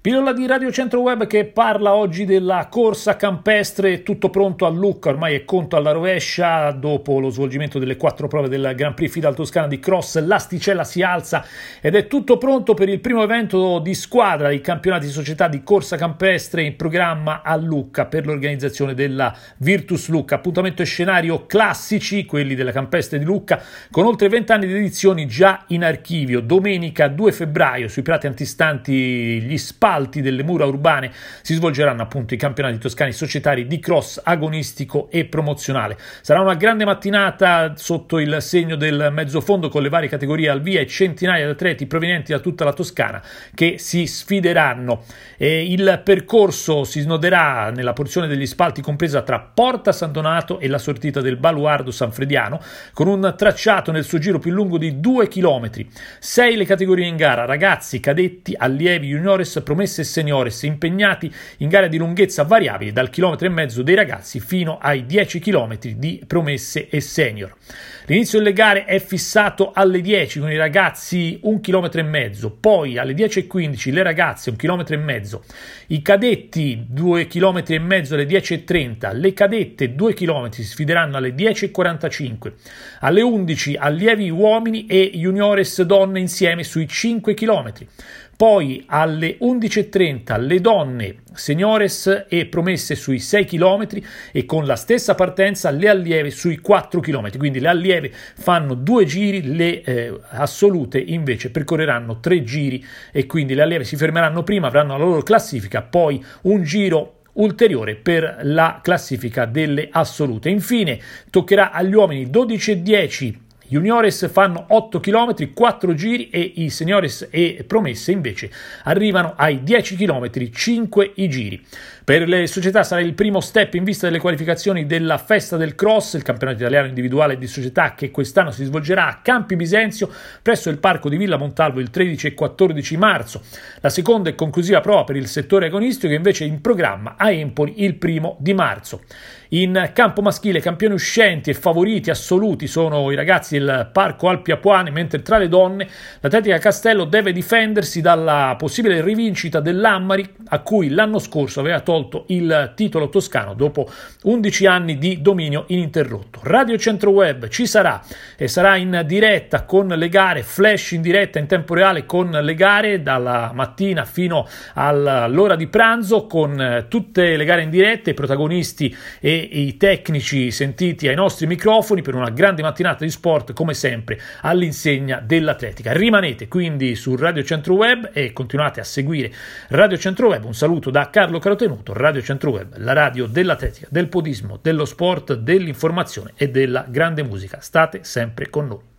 Pillola di Radio Centro Web che parla oggi della corsa campestre, tutto pronto a Lucca, ormai è conto alla rovescia, dopo lo svolgimento delle quattro prove del Grand Prix Fidal Toscana di Cross, l'asticella si alza ed è tutto pronto per il primo evento di squadra, i campionati di società di corsa campestre in programma a Lucca per l'organizzazione della Virtus Lucca, appuntamento e scenario classici, quelli della campestre di Lucca, con oltre 20 anni di edizioni già in archivio, domenica 2 febbraio sui prati antistanti gli spazi spalti delle mura urbane si svolgeranno appunto i campionati toscani societari di cross agonistico e promozionale. Sarà una grande mattinata sotto il segno del mezzofondo con le varie categorie al via e centinaia di atleti provenienti da tutta la Toscana che si sfideranno. E il percorso si snoderà nella porzione degli spalti compresa tra Porta San Donato e la sortita del Baluardo Sanfrediano con un tracciato nel suo giro più lungo di 2 km. Sei le categorie in gara, ragazzi, cadetti, allievi, juniores, promozionali promesse e seniores impegnati in gare di lunghezza variabili dal chilometro e mezzo dei ragazzi fino ai 10 km di promesse e senior. L'inizio delle gare è fissato alle 10 con i ragazzi un chilometro e mezzo, poi alle 10.15 le ragazze un chilometro e mezzo, i cadetti due chilometri e mezzo alle 10.30, le cadette 2 km si sfideranno alle 10.45, alle 11 allievi uomini e juniores donne insieme sui 5 km. Poi alle 11.30 le donne seniores e promesse sui 6 km e con la stessa partenza le allieve sui 4 km. Quindi le allieve fanno due giri, le eh, assolute invece percorreranno tre giri e quindi le allieve si fermeranno prima, avranno la loro classifica, poi un giro ulteriore per la classifica delle assolute. Infine toccherà agli uomini 12 e 10 Juniores fanno 8 km, 4 giri e i seniores e promesse invece arrivano ai 10 km, 5 i giri. Per le società sarà il primo step in vista delle qualificazioni della Festa del Cross, il campionato italiano individuale di società che quest'anno si svolgerà a Campi Bisenzio presso il parco di Villa Montalvo il 13 e 14 marzo. La seconda e conclusiva prova per il settore agonistico è invece in programma a Empoli il primo di marzo. In campo maschile, campioni uscenti e favoriti assoluti sono i ragazzi del Parco Alpi Apuane, mentre tra le donne l'Atletica Castello deve difendersi dalla possibile rivincita dell'Ammari, a cui l'anno scorso aveva tolto il titolo toscano dopo 11 anni di dominio ininterrotto. Radio Centro Web ci sarà e sarà in diretta con le gare, flash in diretta in tempo reale con le gare dalla mattina fino all'ora di pranzo, con tutte le gare in diretta, i protagonisti e i tecnici sentiti ai nostri microfoni per una grande mattinata di sport come sempre all'insegna dell'atletica. Rimanete quindi su Radio Centro Web e continuate a seguire Radio Centro Web. Un saluto da Carlo Carotenuto, Radio Centro Web, la radio dell'atletica, del podismo, dello sport, dell'informazione e della grande musica. State sempre con noi.